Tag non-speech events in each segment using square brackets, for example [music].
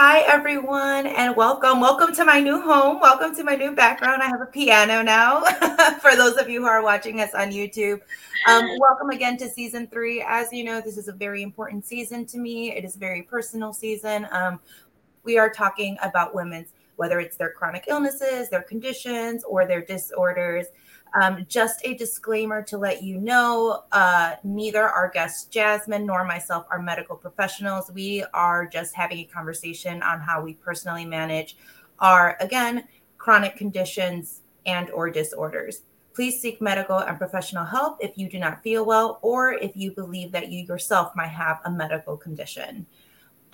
Hi, everyone, and welcome. Welcome to my new home. Welcome to my new background. I have a piano now [laughs] for those of you who are watching us on YouTube. Um, welcome again to season three. As you know, this is a very important season to me. It is a very personal season. Um, we are talking about women's, whether it's their chronic illnesses, their conditions, or their disorders. Um, just a disclaimer to let you know uh, neither our guest Jasmine nor myself are medical professionals. We are just having a conversation on how we personally manage our, again, chronic conditions and or disorders. Please seek medical and professional help if you do not feel well or if you believe that you yourself might have a medical condition.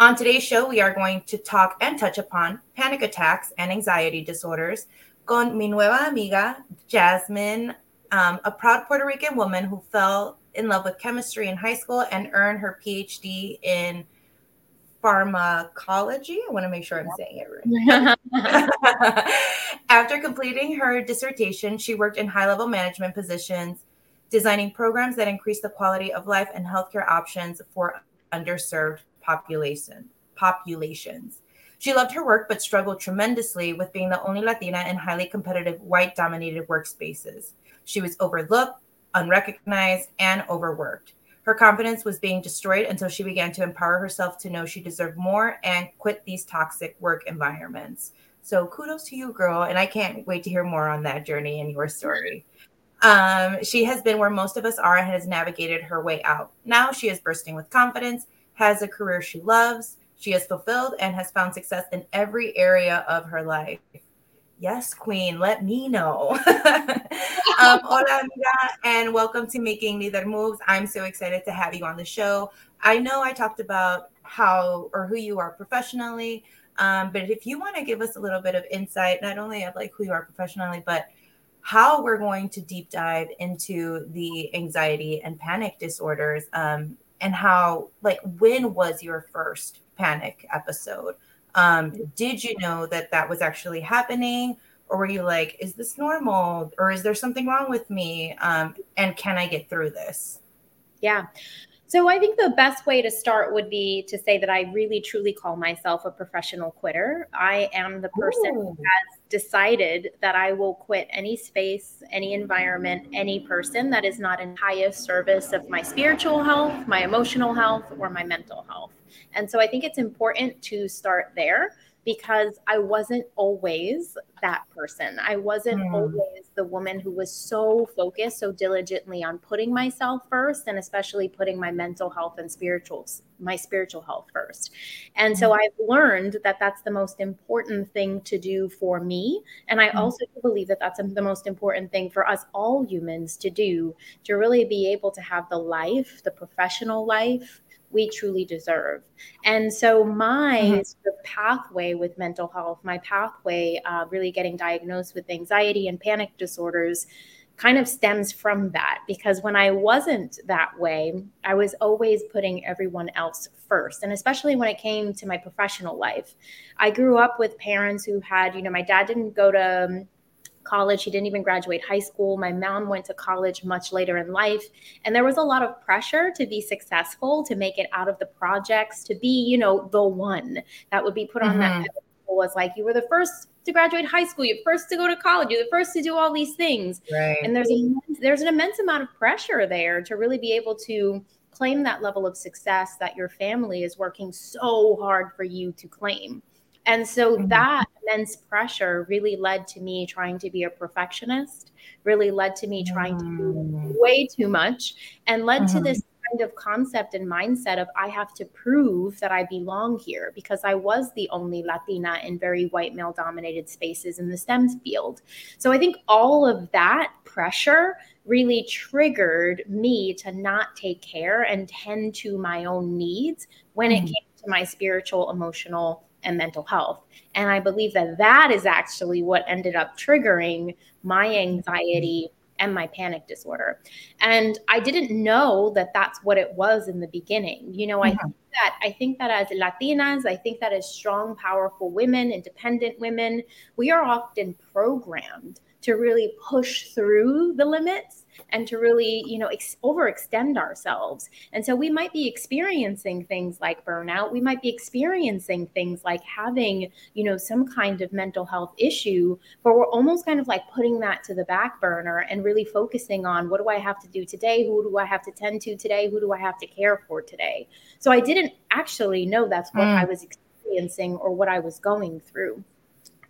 On today's show, we are going to talk and touch upon panic attacks and anxiety disorders con mi nueva amiga, Jasmine, um, a proud Puerto Rican woman who fell in love with chemistry in high school and earned her PhD in pharmacology. I want to make sure I'm saying it right. [laughs] After completing her dissertation, she worked in high level management positions, designing programs that increase the quality of life and healthcare options for underserved population populations. She loved her work, but struggled tremendously with being the only Latina in highly competitive white dominated workspaces. She was overlooked, unrecognized, and overworked. Her confidence was being destroyed until she began to empower herself to know she deserved more and quit these toxic work environments. So kudos to you, girl. And I can't wait to hear more on that journey and your story. Um, she has been where most of us are and has navigated her way out. Now she is bursting with confidence, has a career she loves, she is fulfilled and has found success in every area of her life. Yes, Queen, let me know. [laughs] um, hola, amiga, and welcome to Making Lider Moves. I'm so excited to have you on the show. I know I talked about how or who you are professionally, um, but if you want to give us a little bit of insight, not only of like who you are professionally, but how we're going to deep dive into the anxiety and panic disorders um, and how like when was your first panic episode. Um, did you know that that was actually happening? Or were you like, is this normal? Or is there something wrong with me? Um, and can I get through this? Yeah. So I think the best way to start would be to say that I really truly call myself a professional quitter. I am the person Ooh. who has decided that I will quit any space, any environment, any person that is not in highest service of my spiritual health, my emotional health, or my mental health. And so I think it's important to start there because I wasn't always that person. I wasn't mm. always the woman who was so focused, so diligently on putting myself first and especially putting my mental health and spiritual my spiritual health first. And mm. so I've learned that that's the most important thing to do for me and I mm. also believe that that's the most important thing for us all humans to do to really be able to have the life, the professional life, we truly deserve. And so, my mm-hmm. sort of pathway with mental health, my pathway uh, really getting diagnosed with anxiety and panic disorders kind of stems from that because when I wasn't that way, I was always putting everyone else first. And especially when it came to my professional life, I grew up with parents who had, you know, my dad didn't go to um, college. He didn't even graduate high school. My mom went to college much later in life. And there was a lot of pressure to be successful, to make it out of the projects, to be, you know, the one that would be put on mm-hmm. that was like you were the first to graduate high school, you're first to go to college, you're the first to do all these things. Right. And there's a, there's an immense amount of pressure there to really be able to claim that level of success that your family is working so hard for you to claim. And so mm-hmm. that immense pressure really led to me trying to be a perfectionist, really led to me trying to do mm. way too much, and led mm-hmm. to this kind of concept and mindset of I have to prove that I belong here because I was the only Latina in very white male dominated spaces in the STEM field. So I think all of that pressure really triggered me to not take care and tend to my own needs when mm-hmm. it came to my spiritual, emotional, and mental health. And I believe that that is actually what ended up triggering my anxiety and my panic disorder. And I didn't know that that's what it was in the beginning. You know, I mm-hmm. think that I think that as Latinas, I think that as strong, powerful women, independent women, we are often programmed to really push through the limits and to really, you know, ex- overextend ourselves. And so we might be experiencing things like burnout. We might be experiencing things like having, you know, some kind of mental health issue, but we're almost kind of like putting that to the back burner and really focusing on what do I have to do today? Who do I have to tend to today? Who do I have to care for today? So I didn't actually know that's what mm. I was experiencing or what I was going through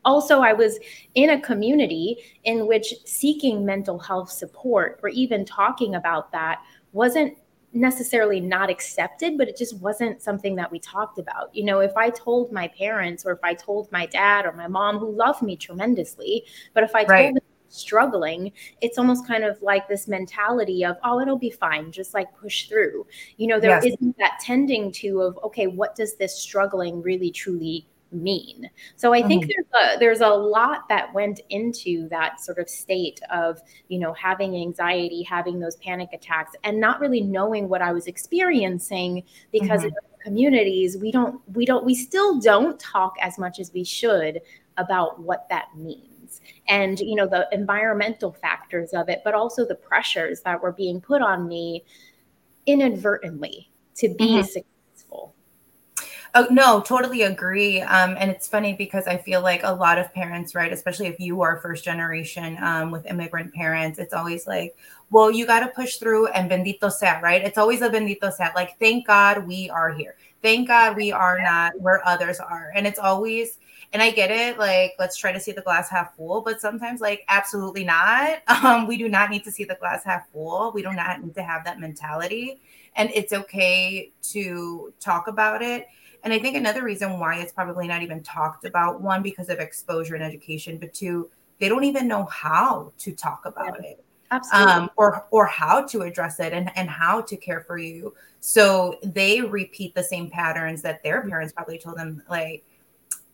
also i was in a community in which seeking mental health support or even talking about that wasn't necessarily not accepted but it just wasn't something that we talked about you know if i told my parents or if i told my dad or my mom who loved me tremendously but if i right. told them struggling it's almost kind of like this mentality of oh it'll be fine just like push through you know there yes. not that tending to of okay what does this struggling really truly mean. So I think mm-hmm. there's a there's a lot that went into that sort of state of, you know, having anxiety, having those panic attacks and not really knowing what I was experiencing because mm-hmm. in communities we don't we don't we still don't talk as much as we should about what that means and you know the environmental factors of it but also the pressures that were being put on me inadvertently to be mm-hmm. Oh, no, totally agree. Um, and it's funny because I feel like a lot of parents, right, especially if you are first generation um, with immigrant parents, it's always like, well, you got to push through and bendito sea, right? It's always a bendito sea. Like, thank God we are here. Thank God we are not where others are. And it's always, and I get it, like, let's try to see the glass half full, but sometimes, like, absolutely not. [laughs] Um, we do not need to see the glass half full. We do not need to have that mentality. And it's okay to talk about it and I think another reason why it's probably not even talked about one, because of exposure and education, but two, they don't even know how to talk about yeah. it. Absolutely. Um, or or how to address it and, and how to care for you. So they repeat the same patterns that their mm-hmm. parents probably told them, like,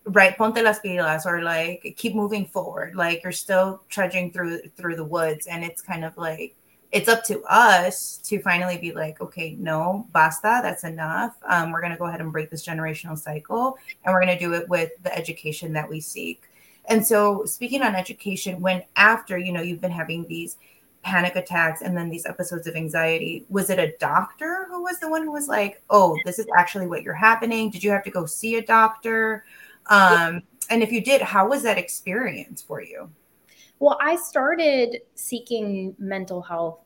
right, ponte las pilas, or like keep moving forward. Like you're still trudging through through the woods. And it's kind of like it's up to us to finally be like, okay, no, basta, that's enough. Um, we're going to go ahead and break this generational cycle, and we're going to do it with the education that we seek. And so, speaking on education, when after you know you've been having these panic attacks and then these episodes of anxiety, was it a doctor who was the one who was like, "Oh, this is actually what you're happening"? Did you have to go see a doctor? Um, and if you did, how was that experience for you? Well, I started seeking mental health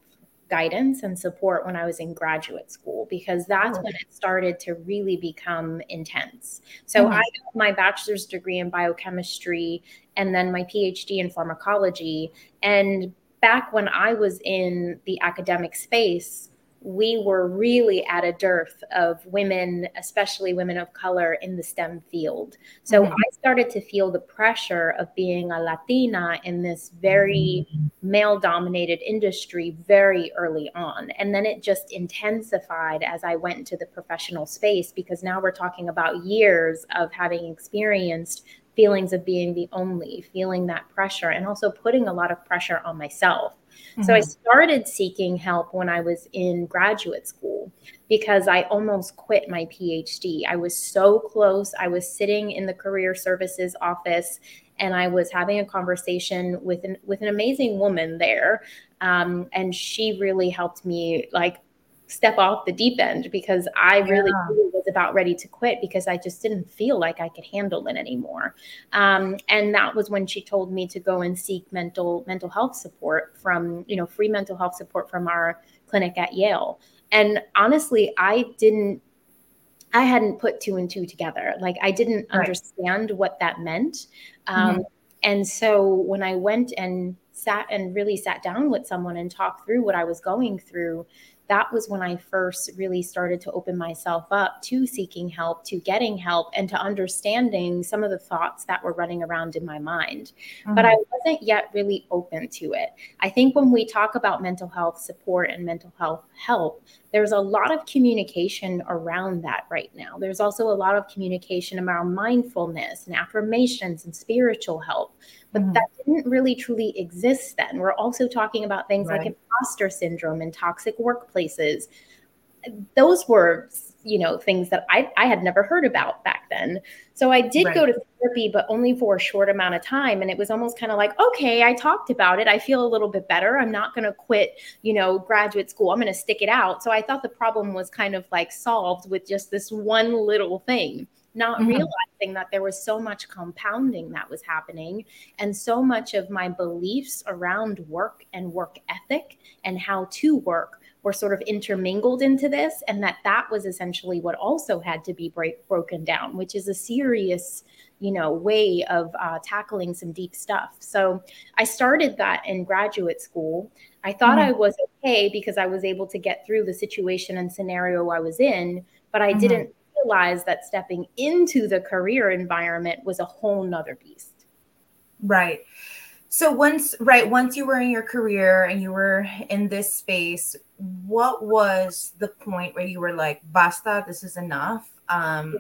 guidance and support when I was in graduate school because that's when it started to really become intense. So mm-hmm. I got my bachelor's degree in biochemistry and then my PhD in pharmacology. And back when I was in the academic space, we were really at a dearth of women, especially women of color in the STEM field. So mm-hmm. I started to feel the pressure of being a Latina in this very male dominated industry very early on. And then it just intensified as I went into the professional space because now we're talking about years of having experienced feelings of being the only, feeling that pressure, and also putting a lot of pressure on myself Mm-hmm. So I mm-hmm. started seeking help when I was in graduate school because I almost quit my PhD. I was so close. I was sitting in the career services office and I was having a conversation with an with an amazing woman there. Um, and she really helped me like step off the deep end because I really, yeah. really, was about ready to quit because I just didn't feel like I could handle it anymore. Um, and that was when she told me to go and seek mental mental health support from you know free mental health support from our clinic at Yale. And honestly, I didn't. I hadn't put two and two together. Like I didn't right. understand what that meant. Um, mm-hmm. And so when I went and sat and really sat down with someone and talked through what I was going through, that was when I first really started to open myself up to seeking help, to getting help, and to understanding some of the thoughts that were running around in my mind. Mm-hmm. But I wasn't yet really open to it. I think when we talk about mental health support and mental health help, there's a lot of communication around that right now. There's also a lot of communication around mindfulness and affirmations and spiritual help but mm-hmm. that didn't really truly exist then. We're also talking about things right. like imposter syndrome and toxic workplaces. Those were you know things that I, I had never heard about back then. So i did right. go to therapy but only for a short amount of time. And it was almost kind of like okay i talked about it. I feel a little bit better. I'm not going to quit you know graduate school. I'm going to stick it out. So i thought the problem was kind of like solved with just this one little thing not mm-hmm. realizing that there was so much compounding that was happening and so much of my beliefs around work and work ethic and how to work were sort of intermingled into this and that that was essentially what also had to be break, broken down which is a serious you know way of uh, tackling some deep stuff so i started that in graduate school i thought mm-hmm. i was okay because i was able to get through the situation and scenario i was in but i mm-hmm. didn't realize that stepping into the career environment was a whole nother beast right so once right once you were in your career and you were in this space what was the point where you were like basta this is enough um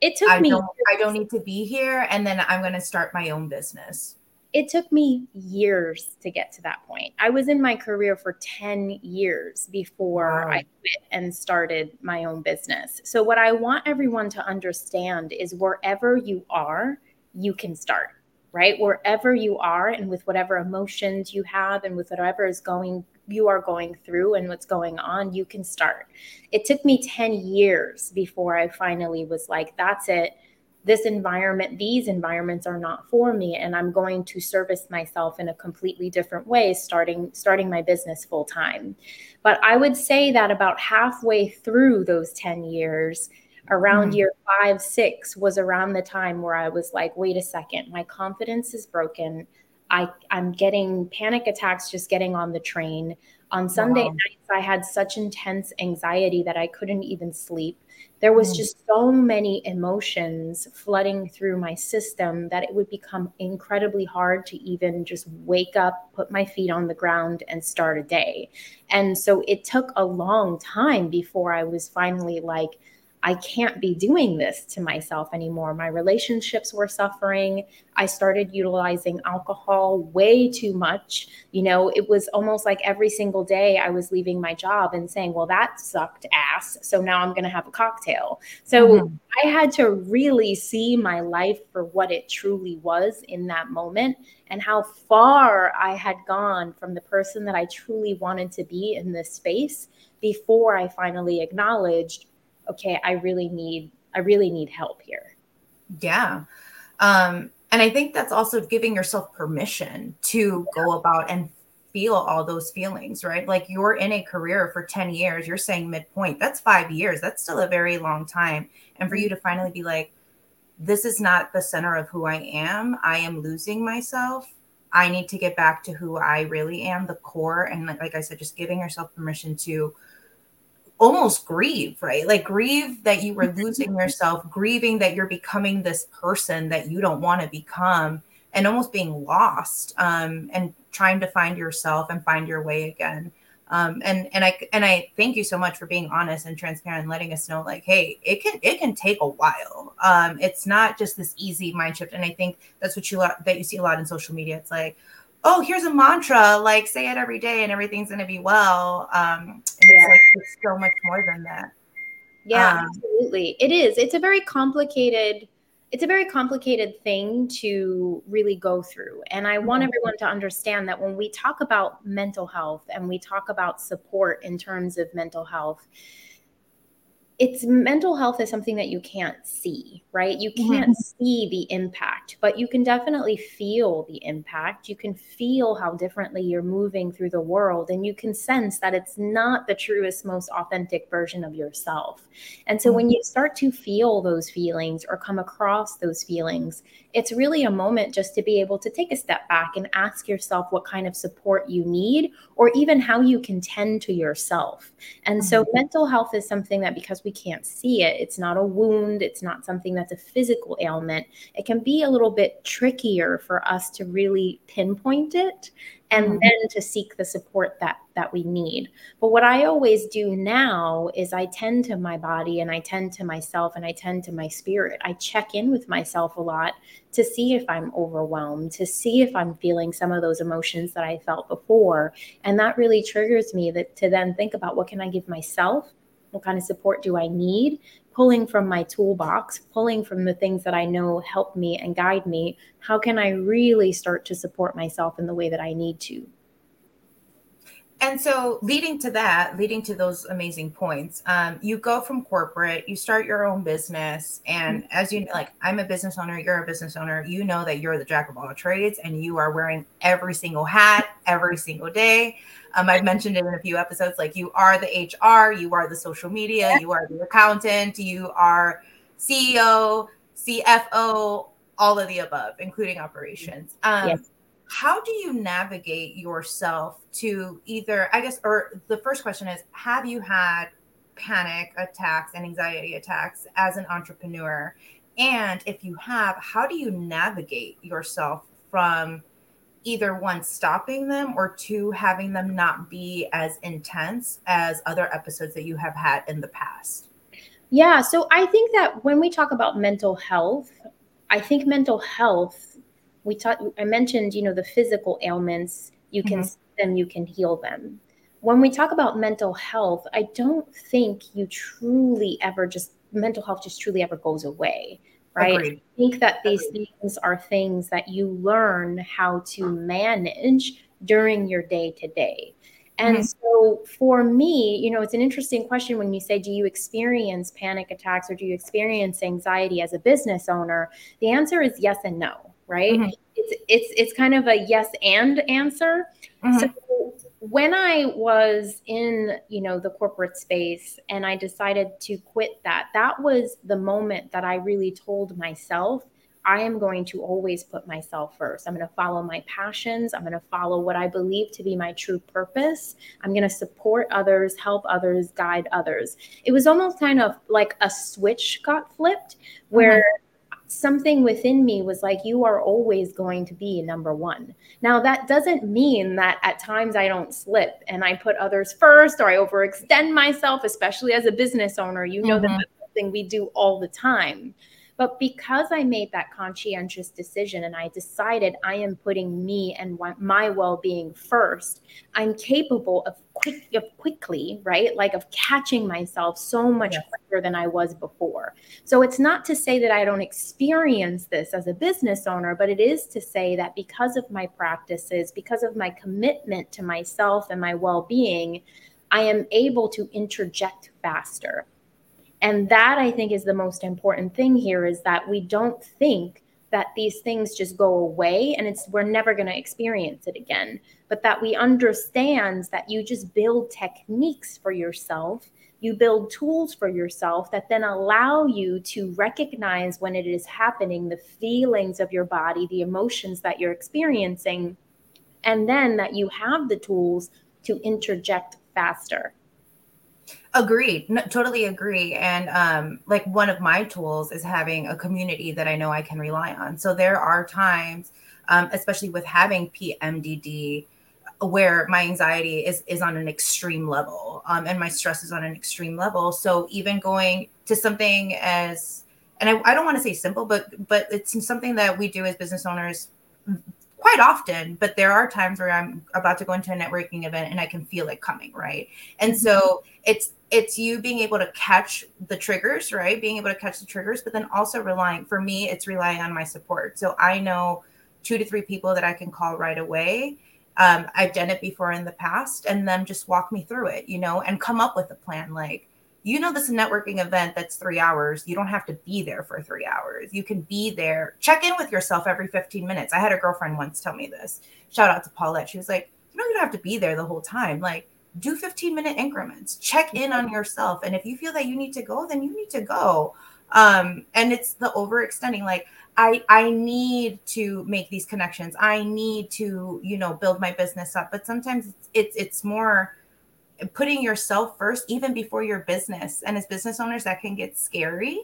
it took I me don't, i don't need to be here and then i'm going to start my own business it took me years to get to that point. I was in my career for 10 years before wow. I quit and started my own business. So, what I want everyone to understand is wherever you are, you can start right? Wherever you are and with whatever emotions you have and with whatever is going you are going through and what's going on, you can start. It took me 10 years before I finally was like, that's it. This environment, these environments are not for me and I'm going to service myself in a completely different way starting starting my business full time. But I would say that about halfway through those 10 years, around mm. year five, six was around the time where I was like, wait a second, my confidence is broken. I, I'm getting panic attacks just getting on the train. On Sunday wow. nights, I had such intense anxiety that I couldn't even sleep. There was mm. just so many emotions flooding through my system that it would become incredibly hard to even just wake up, put my feet on the ground, and start a day. And so it took a long time before I was finally like, I can't be doing this to myself anymore. My relationships were suffering. I started utilizing alcohol way too much. You know, it was almost like every single day I was leaving my job and saying, well, that sucked ass. So now I'm going to have a cocktail. So mm-hmm. I had to really see my life for what it truly was in that moment and how far I had gone from the person that I truly wanted to be in this space before I finally acknowledged okay, I really need I really need help here. Yeah. Um, and I think that's also giving yourself permission to yeah. go about and feel all those feelings, right? Like you're in a career for 10 years, you're saying midpoint, that's five years. That's still a very long time. And for you to finally be like, this is not the center of who I am, I am losing myself. I need to get back to who I really am, the core. And like, like I said, just giving yourself permission to almost grieve, right? Like grieve that you were [laughs] losing yourself, grieving that you're becoming this person that you don't want to become, and almost being lost um, and trying to find yourself and find your way again. Um, and and I and I thank you so much for being honest and transparent, and letting us know like, hey, it can it can take a while. Um, it's not just this easy mind shift, and I think that's what you that you see a lot in social media. It's like, oh, here's a mantra, like say it every day and everything's gonna be well. Um, and yeah. it's like it's so much more than that. Yeah, um, absolutely. It is. It's a very complicated, it's a very complicated thing to really go through. And I want mm-hmm. everyone to understand that when we talk about mental health and we talk about support in terms of mental health, it's mental health is something that you can't see, right? You can't mm-hmm. see the impact, but you can definitely feel the impact. You can feel how differently you're moving through the world, and you can sense that it's not the truest, most authentic version of yourself. And so, mm-hmm. when you start to feel those feelings or come across those feelings, it's really a moment just to be able to take a step back and ask yourself what kind of support you need or even how you can tend to yourself. And so mm-hmm. mental health is something that because we can't see it, it's not a wound, it's not something that's a physical ailment. It can be a little bit trickier for us to really pinpoint it and mm-hmm. then to seek the support that that we need. But what i always do now is i tend to my body and i tend to myself and i tend to my spirit. I check in with myself a lot to see if i'm overwhelmed to see if i'm feeling some of those emotions that i felt before. And that really triggers me that to then think about what can i give myself What kind of support do I need? Pulling from my toolbox, pulling from the things that I know help me and guide me. How can I really start to support myself in the way that I need to? And so, leading to that, leading to those amazing points, um, you go from corporate, you start your own business, and mm-hmm. as you like, I'm a business owner, you're a business owner. You know that you're the jack of all trades, and you are wearing every single hat every single day. Um, I've mentioned it in a few episodes. Like you are the HR, you are the social media, you are the accountant, you are CEO, CFO, all of the above, including operations. Um, yes how do you navigate yourself to either i guess or the first question is have you had panic attacks and anxiety attacks as an entrepreneur? And if you have how do you navigate yourself from either one stopping them or two having them not be as intense as other episodes that you have had in the past? Yeah so i think that when we talk about mental health i think mental health we talked i mentioned you know the physical ailments you can mm-hmm. see them you can heal them when we talk about mental health i don't think you truly ever just mental health just truly ever goes away right Agreed. i think that these Agreed. things are things that you learn how to manage during your day to day and mm-hmm. so for me, you know, it's an interesting question when you say, do you experience panic attacks or do you experience anxiety as a business owner? The answer is yes and no right? Mm-hmm. It's it's it's kind of a yes and answer. Mm-hmm. So when I was in, you know, the corporate space and I decided to quit that, that was the moment that I really told myself I am going to always put myself first. I'm going to follow my passions. I'm going to follow what I believe to be my true purpose. I'm going to support others, help others, guide others. It was almost kind of like a switch got flipped where mm-hmm something within me was like, you are always going to be number one. Now, that doesn't mean that at times I don't slip and I put others first or I overextend myself, especially as a business owner. You know, mm-hmm. that that's something we do all the time. But because I made that conscientious decision and I decided I am putting me and my well being first, I'm capable of, quick, of quickly, right? Like of catching myself so much yes. quicker than I was before. So it's not to say that I don't experience this as a business owner, but it is to say that because of my practices, because of my commitment to myself and my well being, I am able to interject faster. And that I think is the most important thing here is that we don't think that these things just go away and it's we're never going to experience it again. But that we understand that you just build techniques for yourself you build tools for yourself that then allow you to recognize when it is happening the feelings of your body the emotions that you're experiencing and then that you have the tools to interject faster Agreed. No, totally agree. And um, like one of my tools is having a community that I know I can rely on. So there are times, um, especially with having PMDD, where my anxiety is is on an extreme level, um, and my stress is on an extreme level. So even going to something as and I, I don't want to say simple, but but it's something that we do as business owners quite often, but there are times where I'm about to go into a networking event and I can feel it coming, right? And so it's it's you being able to catch the triggers, right? Being able to catch the triggers, but then also relying for me, it's relying on my support. So I know two to three people that I can call right away. Um, I've done it before in the past, and them just walk me through it, you know, and come up with a plan. Like, you know this networking event that's three hours you don't have to be there for three hours you can be there check in with yourself every 15 minutes i had a girlfriend once tell me this shout out to paulette she was like you don't even have to be there the whole time like do 15 minute increments. Check in on yourself. And if you feel that you need to go then you need to go. Um and it's the overextending. Like i i need to make these connections. I need to you know build my business up. But sometimes it's it's, it's more putting yourself first even before your business. And as business owners that can get scary.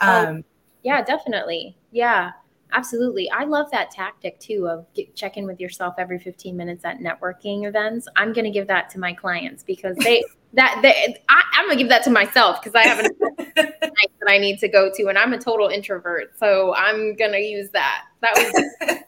Oh, um, yeah definitely. Yeah absolutely. I love that tactic too of get, check in with yourself every 15 minutes at networking events. I'm going to give that to my clients because they [laughs] that they, I, am gonna give that to myself because i have an [laughs] that i need to go to and i'm a total introvert so i'm gonna use that. That was [laughs]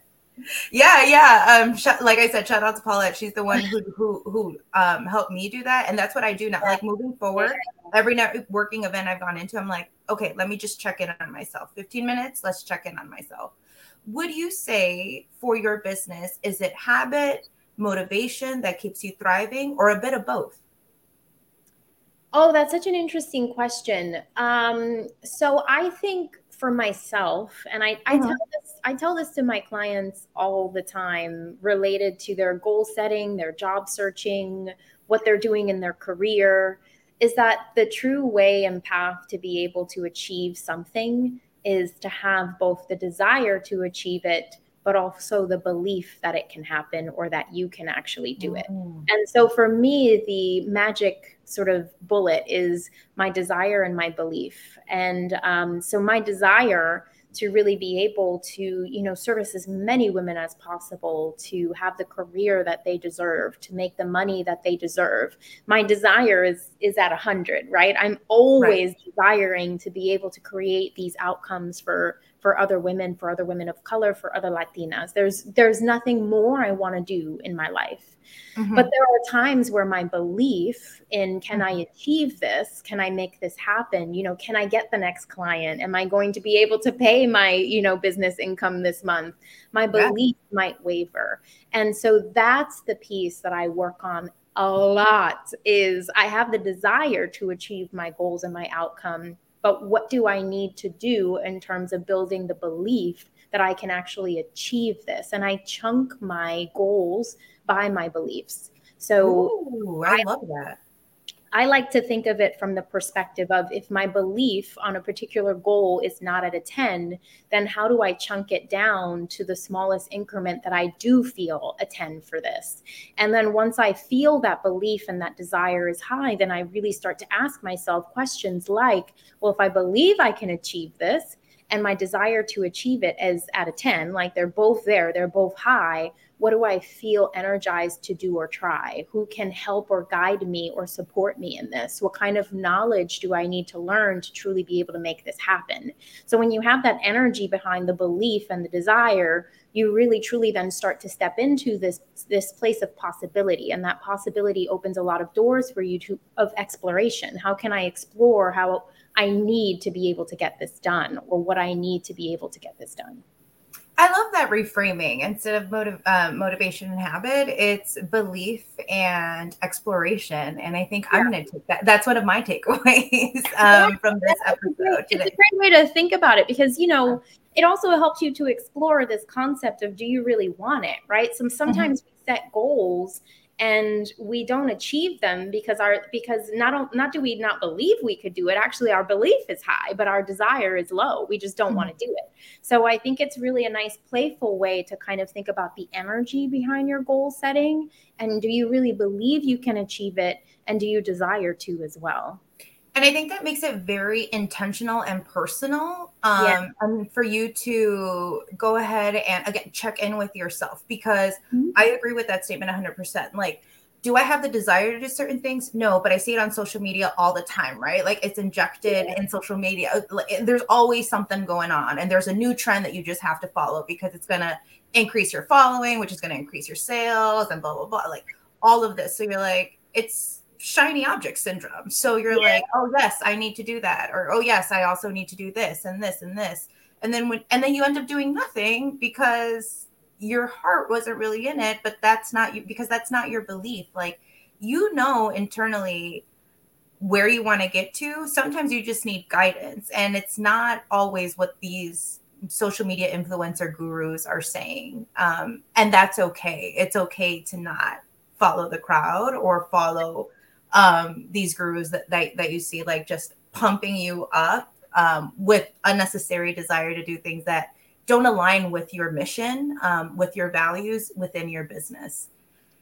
yeah, yeah. Um, sh- like I said, shout out to Paulette. She's the one who who who um helped me do that, and that's what I do now. Like moving forward, every networking event I've gone into, I'm like, okay, let me just check in on myself. 15 minutes, let's check in on myself. Would you say for your business, is it habit, motivation that keeps you thriving, or a bit of both? Oh, that's such an interesting question. Um, so I think for myself, and I, I uh-huh. tell this, I tell this to my clients all the time, related to their goal setting, their job searching, what they're doing in their career, is that the true way and path to be able to achieve something is to have both the desire to achieve it but also the belief that it can happen or that you can actually do it. Mm. And so for me, the magic sort of bullet is my desire and my belief. And um, so my desire to really be able to you know service as many women as possible to have the career that they deserve to make the money that they deserve my desire is is at 100 right i'm always right. desiring to be able to create these outcomes for for other women, for other women of color, for other Latinas. There's there's nothing more I want to do in my life. Mm-hmm. But there are times where my belief in can mm-hmm. I achieve this? Can I make this happen? You know, can I get the next client? Am I going to be able to pay my, you know, business income this month? My belief yeah. might waver. And so that's the piece that I work on a lot is I have the desire to achieve my goals and my outcome but what do I need to do in terms of building the belief that I can actually achieve this? And I chunk my goals by my beliefs. So Ooh, I, I love that. I like to think of it from the perspective of if my belief on a particular goal is not at a 10, then how do I chunk it down to the smallest increment that I do feel a 10 for this? And then once I feel that belief and that desire is high, then I really start to ask myself questions like, well, if I believe I can achieve this, and my desire to achieve it is at a 10 like they're both there they're both high what do I feel energized to do or try? Who can help or guide me or support me in this? What kind of knowledge do I need to learn to truly be able to make this happen? So when you have that energy behind the belief and the desire, you really truly then start to step into this this place of possibility and that possibility opens a lot of doors for you to of exploration. How can I explore how I need to be able to get this done or what I need to be able to get this done? I love that reframing. Instead of motiv- uh, motivation and habit, it's belief and exploration. And I think yeah. I'm going to take that. That's one of my takeaways [laughs] um, yeah, from this episode. It's a great way to think about it because, you know, it also helps you to explore this concept of do you really want it, right? So sometimes mm-hmm. we set goals and we don't achieve them because our because not not do we not believe we could do it. Actually our belief is high but our desire is low. We just don't mm-hmm. want to do it. So i think it's really a nice playful way to kind of think about the energy behind your goal setting and do you really believe you can achieve it and do you desire to as well and I think that makes it very intentional and personal. Um, yeah. and for you to go ahead and again check in with yourself because mm-hmm. I agree with that statement 100%. Like, do I have the desire to do certain things? No, but I see it on social media all the time, right? Like it's injected yeah. in social media. There's always something going on, and there's a new trend that you just have to follow because it's going to increase your following, which is going to increase your sales, and blah blah blah. Like all of this. So you're like, it's shiny object syndrome. So you're yeah. like, oh yes, I need to do that, or oh yes, I also need to do this and this and this, and then when and then you end up doing nothing because your heart wasn't really in it, but that's not you because that's not your belief. Like you know internally where you want to get to. Sometimes you just need guidance, and it's not always what these social media influencer gurus are saying, um, and that's okay. It's okay to not follow the crowd or follow um, these gurus that, that that you see like just pumping you up um, with unnecessary desire to do things that don't align with your mission, um, with your values within your business.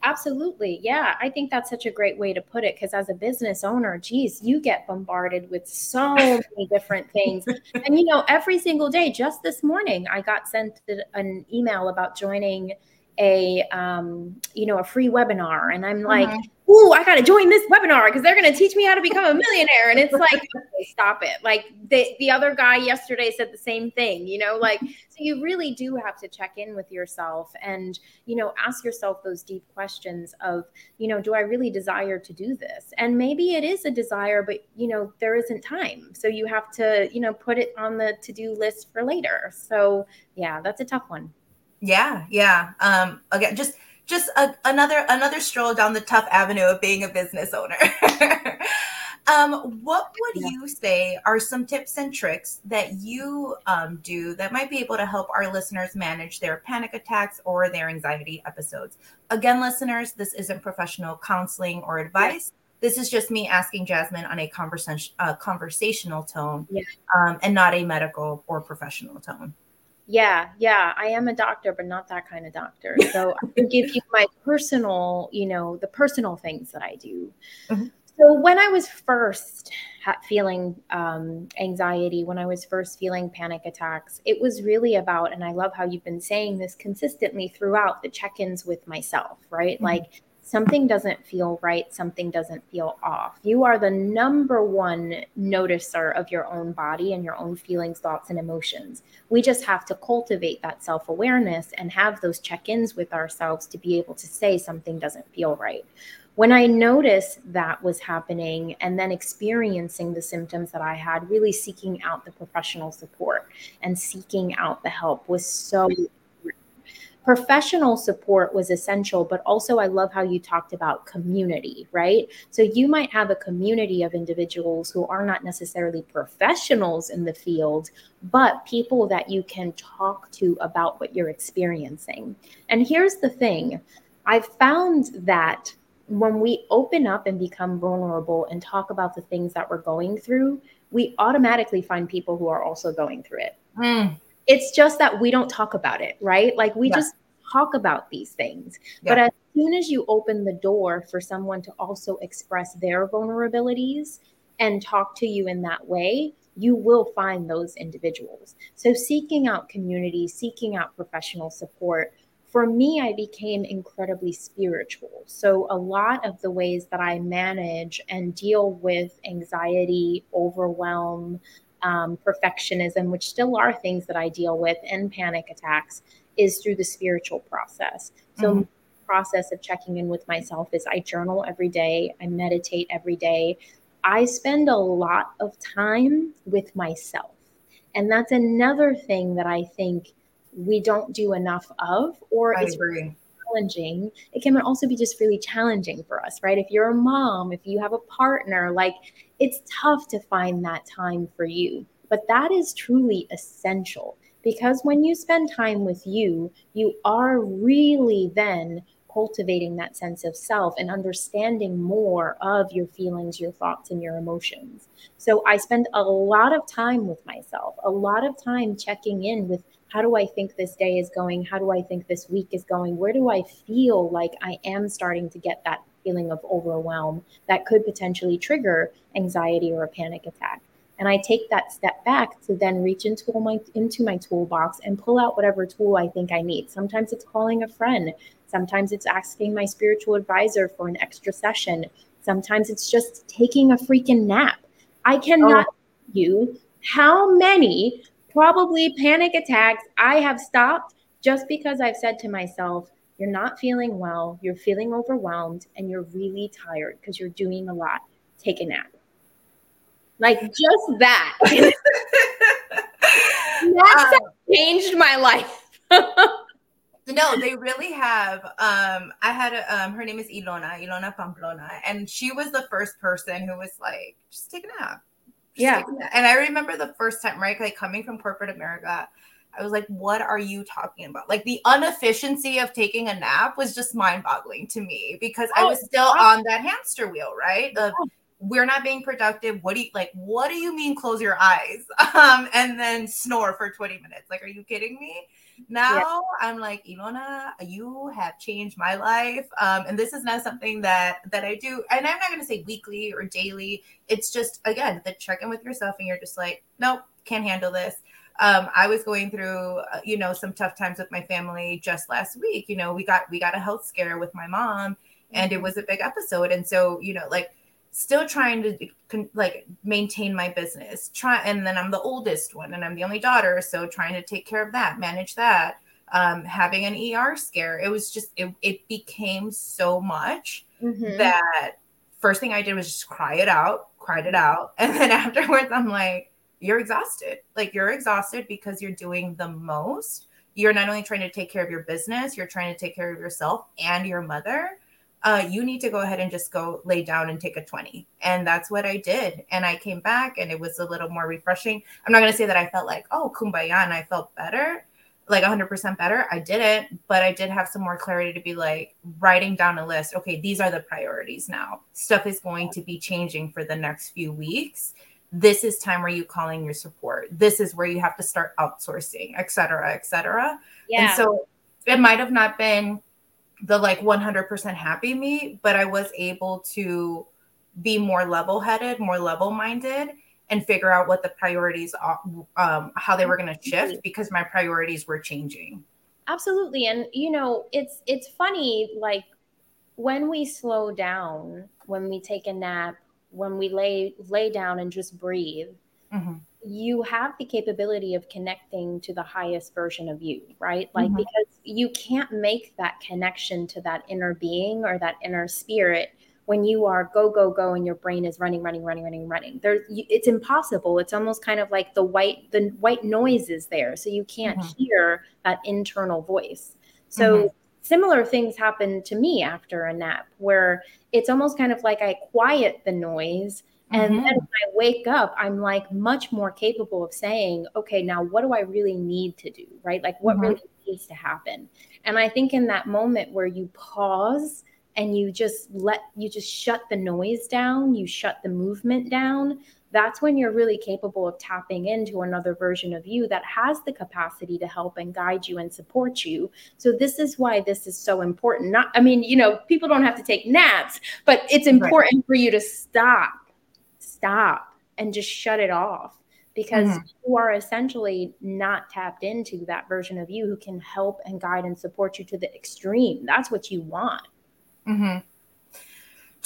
Absolutely. Yeah. I think that's such a great way to put it because as a business owner, geez, you get bombarded with so [laughs] many different things. and, you know, every single day, just this morning, I got sent an email about joining a um, you know a free webinar and i'm like mm-hmm ooh, I got to join this webinar because they're going to teach me how to become a millionaire. And it's [laughs] like, okay, stop it. Like the, the other guy yesterday said the same thing, you know, like, so you really do have to check in with yourself and, you know, ask yourself those deep questions of, you know, do I really desire to do this? And maybe it is a desire, but, you know, there isn't time. So you have to, you know, put it on the to do list for later. So yeah, that's a tough one. Yeah. Yeah. Um, again, just, just a, another another stroll down the tough avenue of being a business owner. [laughs] um, what would yeah. you say are some tips and tricks that you um, do that might be able to help our listeners manage their panic attacks or their anxiety episodes? Again, listeners, this isn't professional counseling or advice. Yeah. This is just me asking Jasmine on a conversation, uh, conversational tone, yeah. um, and not a medical or professional tone. Yeah, yeah, I am a doctor, but not that kind of doctor. [laughs] So I can give you my personal, you know, the personal things that I do. Mm-hmm. So when I was first feeling um, anxiety, when I was first feeling panic attacks, it was really about, and I love how you've been saying this consistently throughout the check ins with myself, right? Mm-hmm. Like something doesn't feel right, something doesn't feel off. You are the number one noticer of your own body and your own feelings, thoughts, and emotions. We just have to cultivate that self awareness and have those check ins with ourselves to be able to say something doesn't feel right. When I noticed that was happening and then experiencing the symptoms that I had, really seeking out the professional support and seeking out the help was so professional support was essential, but also I love how you talked about community, right? So you might have a community of individuals who are not necessarily professionals in the field, but people that you can talk to about what you're experiencing. And here's the thing I've found that when we open up and become vulnerable and talk about the things that we're going through, we automatically find people who are also going through it. Mm it's just that we don't talk about it, right? Like we yeah. just talk about these things. Yeah. But as soon as you open the door for someone to also express their vulnerabilities and talk to you in that way, you will find those individuals. So seeking out community, seeking out professional support. For me, I became incredibly spiritual. So, a lot of the ways that I manage and deal with anxiety, overwhelm, um, perfectionism, which still are things that I deal with, and panic attacks, is through the spiritual process. So, mm-hmm. process of checking in with myself is I journal every day, I meditate every day. I spend a lot of time with myself. And that's another thing that I think we don't do enough of, or I it's agree. challenging. It can also be just really challenging for us, right? If you're a mom, if you have a partner, like it's tough to find that time for you. But that is truly essential because when you spend time with you, you are really then cultivating that sense of self and understanding more of your feelings, your thoughts, and your emotions. So I spend a lot of time with myself, a lot of time checking in with how do I think this day is going? How do I think this week is going? Where do I feel like I am starting to get that feeling of overwhelm that could potentially trigger anxiety or a panic attack? And I take that step back to then reach into my into my toolbox and pull out whatever tool I think I need. Sometimes it's calling a friend. Sometimes it's asking my spiritual advisor for an extra session. Sometimes it's just taking a freaking nap. I cannot oh. you how many probably panic attacks I have stopped just because I've said to myself, you're not feeling well, you're feeling overwhelmed, and you're really tired because you're doing a lot. Take a nap. Like just that. [laughs] that um, changed my life. [laughs] no, they really have. Um, I had a, um, her name is Ilona, Ilona Pamplona, and she was the first person who was like, just take a nap. Just yeah. A nap. And I remember the first time, right? Like coming from corporate America, I was like, what are you talking about? Like the inefficiency of taking a nap was just mind boggling to me because oh, I was still on that hamster wheel, right? Of we're not being productive. What do you like? What do you mean close your eyes [laughs] um, and then snore for 20 minutes? Like, are you kidding me? Now yeah. I'm like, Ilona, you have changed my life. Um, and this is not something that that I do. And I'm not gonna say weekly or daily. It's just again the check in with yourself and you're just like, nope, can't handle this. Um, I was going through, uh, you know, some tough times with my family just last week. You know, we got we got a health scare with my mom, and it mm-hmm. was a big episode. And so, you know, like still trying to like maintain my business. Try, and then I'm the oldest one, and I'm the only daughter, so trying to take care of that, manage that. Um, having an ER scare, it was just it, it became so much mm-hmm. that first thing I did was just cry it out, cried it out, [laughs] and then afterwards I'm like you're exhausted. Like you're exhausted because you're doing the most. You're not only trying to take care of your business, you're trying to take care of yourself and your mother. Uh, you need to go ahead and just go lay down and take a 20. And that's what I did. And I came back and it was a little more refreshing. I'm not going to say that I felt like, oh, kumbaya, and I felt better, like 100% better. I didn't, but I did have some more clarity to be like writing down a list. Okay, these are the priorities now. Stuff is going to be changing for the next few weeks this is time where you calling your support. This is where you have to start outsourcing et cetera et cetera. Yeah. and so it might have not been the like 100% happy me but i was able to be more level headed more level minded and figure out what the priorities are um, how they were going to shift because my priorities were changing. Absolutely. And you know it's it's funny like when we slow down when we take a nap when we lay lay down and just breathe mm-hmm. you have the capability of connecting to the highest version of you right like mm-hmm. because you can't make that connection to that inner being or that inner spirit when you are go go go and your brain is running running running running running there it's impossible it's almost kind of like the white the white noise is there so you can't mm-hmm. hear that internal voice so mm-hmm similar things happen to me after a nap where it's almost kind of like I quiet the noise. And mm-hmm. then when I wake up, I'm like much more capable of saying, okay, now what do I really need to do? Right? Like what mm-hmm. really needs to happen? And I think in that moment where you pause and you just let you just shut the noise down, you shut the movement down, that's when you're really capable of tapping into another version of you that has the capacity to help and guide you and support you. So this is why this is so important. Not I mean, you know, people don't have to take naps, but it's important right. for you to stop. Stop and just shut it off because mm-hmm. you are essentially not tapped into that version of you who can help and guide and support you to the extreme. That's what you want. Mm-hmm.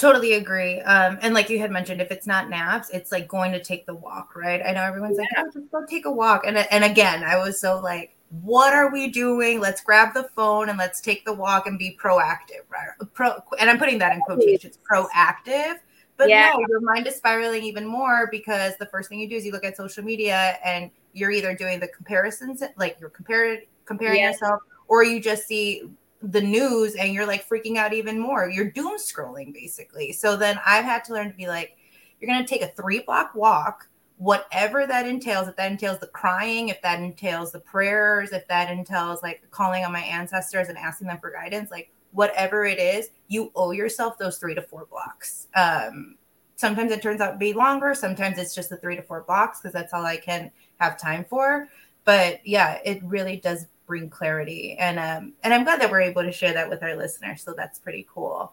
Totally agree. Um, and like you had mentioned, if it's not naps, it's like going to take the walk, right? I know everyone's yeah. like, oh, just go take a walk. And and again, I was so like, what are we doing? Let's grab the phone and let's take the walk and be proactive, right? Pro, and I'm putting that in quotations, proactive. But yeah. no, your mind is spiraling even more because the first thing you do is you look at social media and you're either doing the comparisons, like you're comparing comparing yeah. yourself, or you just see the news and you're like freaking out even more. You're doom scrolling basically. So then I've had to learn to be like, you're going to take a three block walk, whatever that entails. If that entails the crying, if that entails the prayers, if that entails like calling on my ancestors and asking them for guidance, like whatever it is, you owe yourself those three to four blocks. Um, sometimes it turns out to be longer. Sometimes it's just the three to four blocks because that's all I can have time for. But yeah, it really does bring clarity. And um, and I'm glad that we're able to share that with our listeners. So that's pretty cool.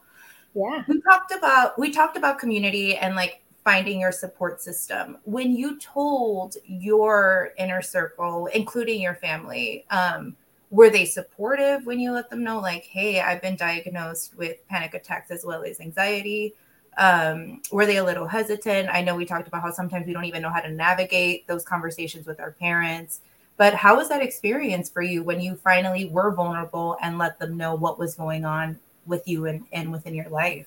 Yeah. We talked about we talked about community and like finding your support system. When you told your inner circle, including your family, um, were they supportive when you let them know, like, hey, I've been diagnosed with panic attacks as well as anxiety? Um, were they a little hesitant? I know we talked about how sometimes we don't even know how to navigate those conversations with our parents. But how was that experience for you when you finally were vulnerable and let them know what was going on with you and, and within your life?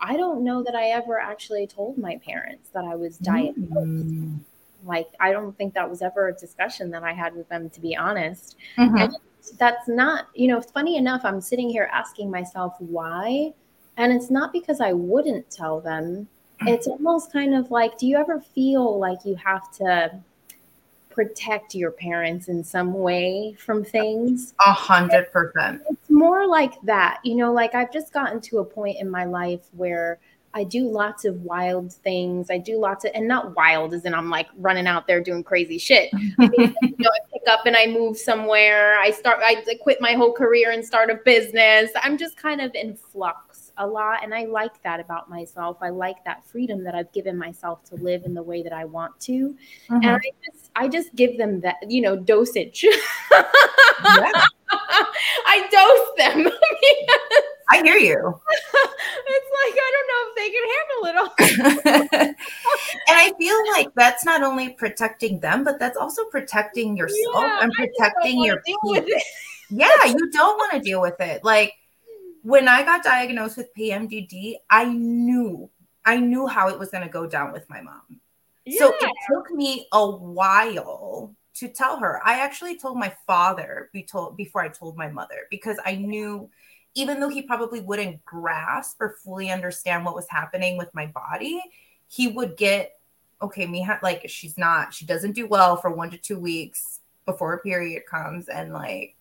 I don't know that I ever actually told my parents that I was diagnosed. Mm. Like, I don't think that was ever a discussion that I had with them, to be honest. Mm-hmm. And that's not, you know, funny enough, I'm sitting here asking myself why. And it's not because I wouldn't tell them. It's almost kind of like, do you ever feel like you have to protect your parents in some way from things. A hundred percent. It's more like that, you know, like I've just gotten to a point in my life where I do lots of wild things. I do lots of, and not wild as in I'm like running out there doing crazy shit. [laughs] I mean, you know, I pick up and I move somewhere. I start, I quit my whole career and start a business. I'm just kind of in flux a lot and I like that about myself. I like that freedom that I've given myself to live in the way that I want to. Mm-hmm. And I just I just give them that, you know, dosage. [laughs] I dose them. [laughs] I hear you. [laughs] it's like I don't know if they can handle it all. and I feel like that's not only protecting them, but that's also protecting yourself yeah, and protecting your peace. yeah, you don't want to deal with it. Like when I got diagnosed with PMDD, I knew I knew how it was going to go down with my mom. Yeah. So it took me a while to tell her. I actually told my father be told before I told my mother because I knew even though he probably wouldn't grasp or fully understand what was happening with my body, he would get okay, me like she's not she doesn't do well for 1 to 2 weeks before a period comes and like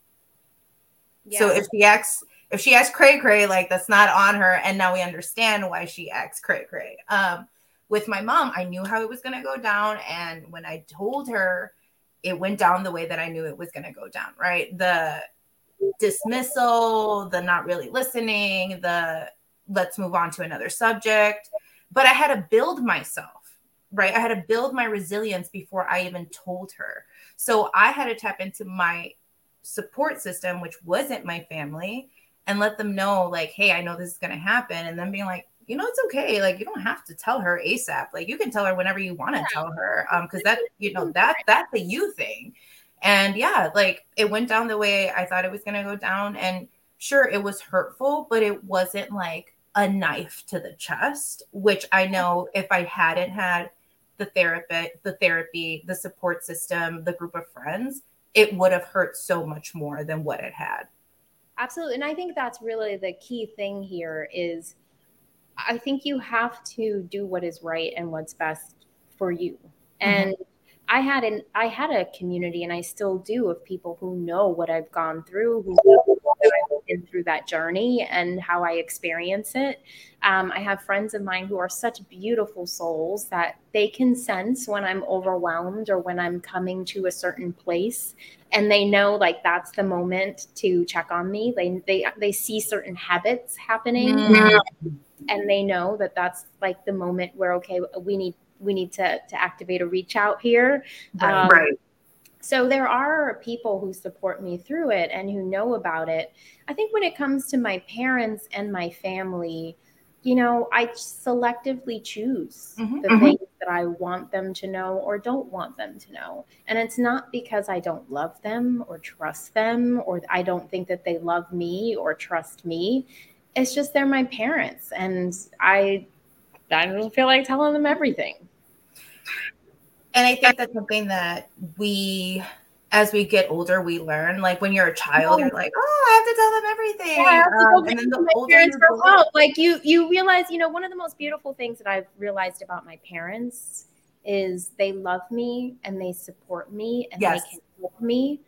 yeah. so if she acts if she acts cray cray like that's not on her and now we understand why she acts cray cray um with my mom i knew how it was going to go down and when i told her it went down the way that I knew it was going to go down, right? The dismissal, the not really listening, the let's move on to another subject. But I had to build myself, right? I had to build my resilience before I even told her. So I had to tap into my support system, which wasn't my family, and let them know, like, hey, I know this is going to happen. And then being like, you know, it's okay. Like you don't have to tell her ASAP. Like you can tell her whenever you want to yeah. tell her. Um, because that, you know, [laughs] that that's a you thing. And yeah, like it went down the way I thought it was gonna go down. And sure, it was hurtful, but it wasn't like a knife to the chest, which I know if I hadn't had the therapy, the therapy, the support system, the group of friends, it would have hurt so much more than what it had. Absolutely. And I think that's really the key thing here is I think you have to do what is right and what's best for you. Mm-hmm. And I had an I had a community and I still do of people who know what I've gone through, who know been through that journey and how I experience it. Um, I have friends of mine who are such beautiful souls that they can sense when I'm overwhelmed or when I'm coming to a certain place, and they know like that's the moment to check on me. They they they see certain habits happening. Mm-hmm and they know that that's like the moment where okay we need we need to to activate a reach out here right, um, right. So there are people who support me through it and who know about it i think when it comes to my parents and my family you know i selectively choose mm-hmm, the mm-hmm. things that i want them to know or don't want them to know and it's not because i don't love them or trust them or i don't think that they love me or trust me it's just they're my parents and I I don't feel like telling them everything. And I think that's something that we as we get older, we learn. Like when you're a child, you're like, "Oh, I have to tell them everything." Yeah, um, and then the older you help. Like you, you realize, you know, one of the most beautiful things that I've realized about my parents is they love me and they support me and yes. they can help me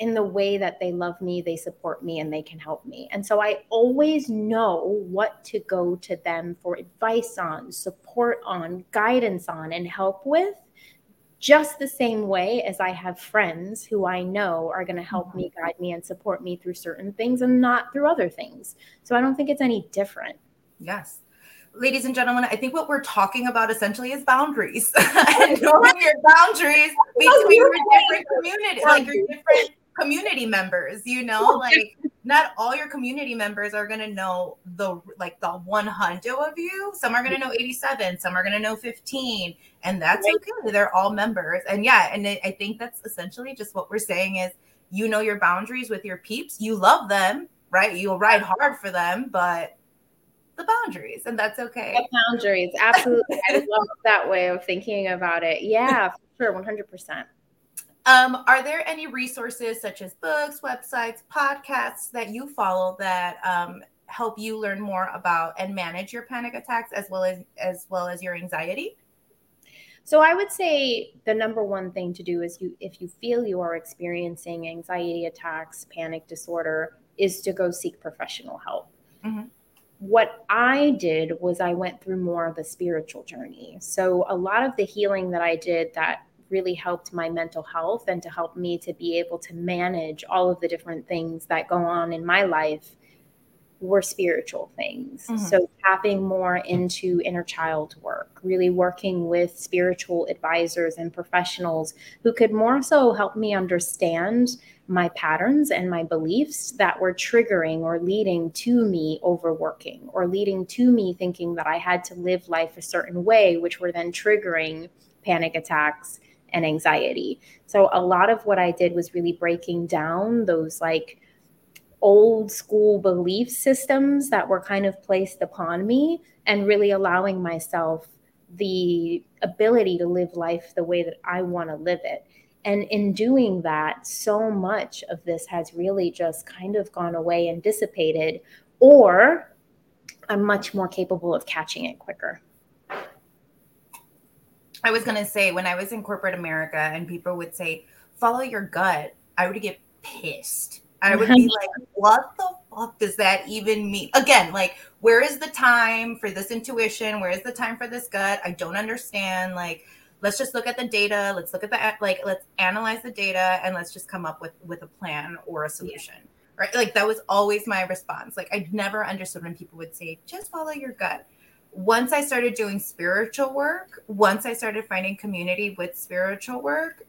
in the way that they love me, they support me, and they can help me. And so I always know what to go to them for advice on, support on, guidance on, and help with, just the same way as I have friends who I know are going to help me, mm-hmm. guide me, and support me through certain things and not through other things. So I don't think it's any different. Yes ladies and gentlemen, I think what we're talking about essentially is boundaries [laughs] and knowing your boundaries [laughs] between your different communities, like your different community members, you know, like not all your community members are going to know the like the 100 of you. Some are going to know 87, some are going to know 15, and that's okay. They're all members. And yeah, and I think that's essentially just what we're saying is you know your boundaries with your peeps. You love them, right? You'll ride hard for them, but the boundaries, and that's okay. The boundaries, absolutely. I love that way of thinking about it. Yeah, for sure, 100%. Um, are there any resources such as books, websites, podcasts that you follow that um, help you learn more about and manage your panic attacks as well as as well as your anxiety? So I would say the number one thing to do is you if you feel you are experiencing anxiety attacks, panic disorder, is to go seek professional help. Mm-hmm. What I did was I went through more of a spiritual journey. So a lot of the healing that I did that really helped my mental health and to help me to be able to manage all of the different things that go on in my life were spiritual things. Mm-hmm. So tapping more into inner child work, really working with spiritual advisors and professionals who could more so help me understand my patterns and my beliefs that were triggering or leading to me overworking or leading to me thinking that I had to live life a certain way, which were then triggering panic attacks and anxiety. So a lot of what I did was really breaking down those like old school belief systems that were kind of placed upon me and really allowing myself the ability to live life the way that I want to live it. And in doing that, so much of this has really just kind of gone away and dissipated, or I'm much more capable of catching it quicker. I was going to say, when I was in corporate America and people would say, follow your gut, I would get pissed. I would be [laughs] like, what the fuck does that even mean? Again, like, where is the time for this intuition? Where is the time for this gut? I don't understand. Like, let's just look at the data let's look at the like let's analyze the data and let's just come up with with a plan or a solution yeah. right like that was always my response like i never understood when people would say just follow your gut once i started doing spiritual work once i started finding community with spiritual work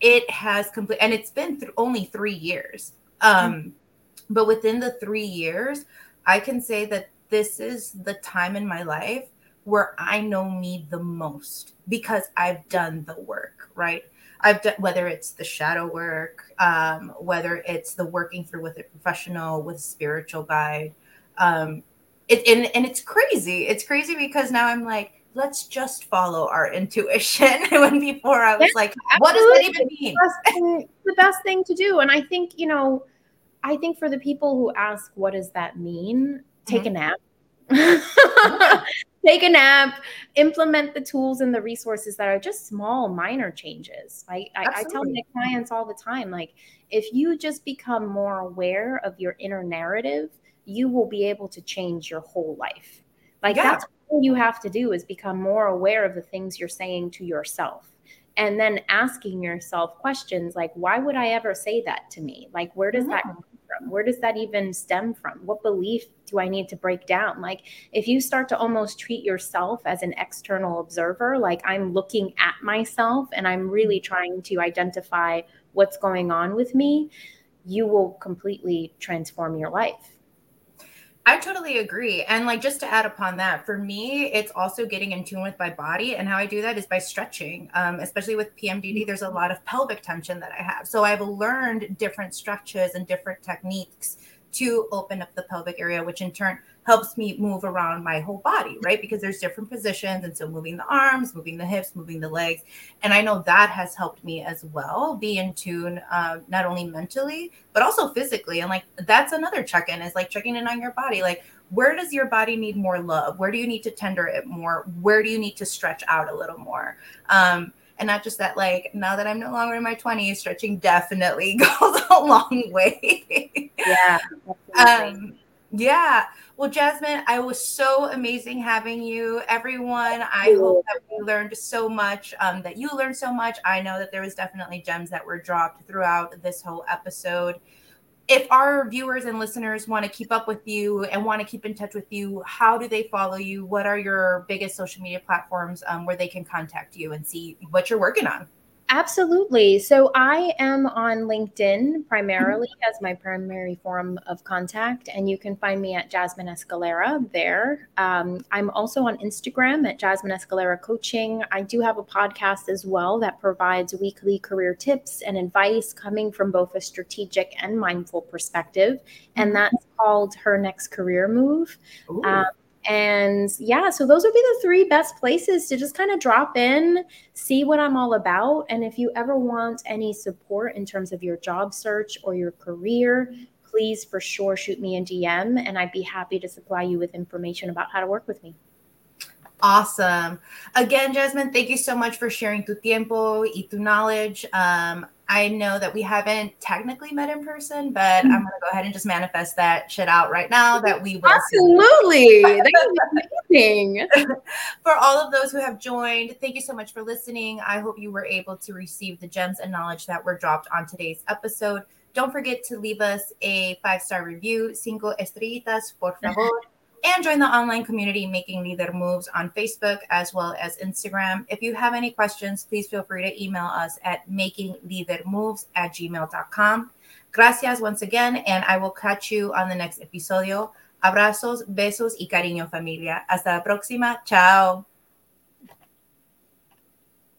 it has complete and it's been th- only three years um mm-hmm. but within the three years i can say that this is the time in my life where I know me the most because I've done the work, right? I've done whether it's the shadow work, um, whether it's the working through with a professional, with a spiritual guide. Um, it, and, and it's crazy. It's crazy because now I'm like, let's just follow our intuition. [laughs] when before I was yeah, like, what does that even mean? The best, thing, the best thing to do. And I think, you know, I think for the people who ask, what does that mean? Take mm-hmm. a nap [laughs] take a nap, implement the tools and the resources that are just small, minor changes. I, I, tell my clients all the time, like, if you just become more aware of your inner narrative, you will be able to change your whole life. Like, yeah. that's all you have to do is become more aware of the things you're saying to yourself. And then asking yourself questions like, why would I ever say that to me? Like, where does mm-hmm. that come from? Where does that even stem from? What belief do I need to break down? Like, if you start to almost treat yourself as an external observer, like I'm looking at myself and I'm really mm-hmm. trying to identify what's going on with me, you will completely transform your life. I totally agree. And like just to add upon that, for me, it's also getting in tune with my body. And how I do that is by stretching. Um, especially with PMDD, there's a lot of pelvic tension that I have. So I've learned different stretches and different techniques to open up the pelvic area, which in turn helps me move around my whole body, right? Because there's different positions. And so moving the arms, moving the hips, moving the legs. And I know that has helped me as well be in tune, uh, not only mentally, but also physically. And like that's another check in is like checking in on your body. Like, where does your body need more love? Where do you need to tender it more? Where do you need to stretch out a little more? Um, and not just that like now that i'm no longer in my 20s stretching definitely [laughs] goes a long way yeah um, yeah well, Jasmine, I was so amazing having you. Everyone, I hope that we learned so much, um, that you learned so much. I know that there was definitely gems that were dropped throughout this whole episode. If our viewers and listeners want to keep up with you and want to keep in touch with you, how do they follow you? What are your biggest social media platforms um, where they can contact you and see what you're working on? Absolutely. So I am on LinkedIn primarily mm-hmm. as my primary form of contact, and you can find me at Jasmine Escalera there. Um, I'm also on Instagram at Jasmine Escalera Coaching. I do have a podcast as well that provides weekly career tips and advice coming from both a strategic and mindful perspective, and mm-hmm. that's called Her Next Career Move. Um, and yeah, so those would be the three best places to just kind of drop in, see what I'm all about. And if you ever want any support in terms of your job search or your career, please for sure shoot me a DM and I'd be happy to supply you with information about how to work with me. Awesome. Again, Jasmine, thank you so much for sharing tu tiempo y tu knowledge. Um, I know that we haven't technically met in person, but I'm going to go ahead and just manifest that shit out right now that we will. Absolutely. [laughs] amazing. [laughs] for all of those who have joined, thank you so much for listening. I hope you were able to receive the gems and knowledge that were dropped on today's episode. Don't forget to leave us a five star review, cinco estrellitas, por favor. And join the online community Making Lider Moves on Facebook as well as Instagram. If you have any questions, please feel free to email us at makinglidermoves at gmail.com. Gracias once again, and I will catch you on the next episodio. Abrazos, besos y cariño, familia. Hasta la próxima. Chao.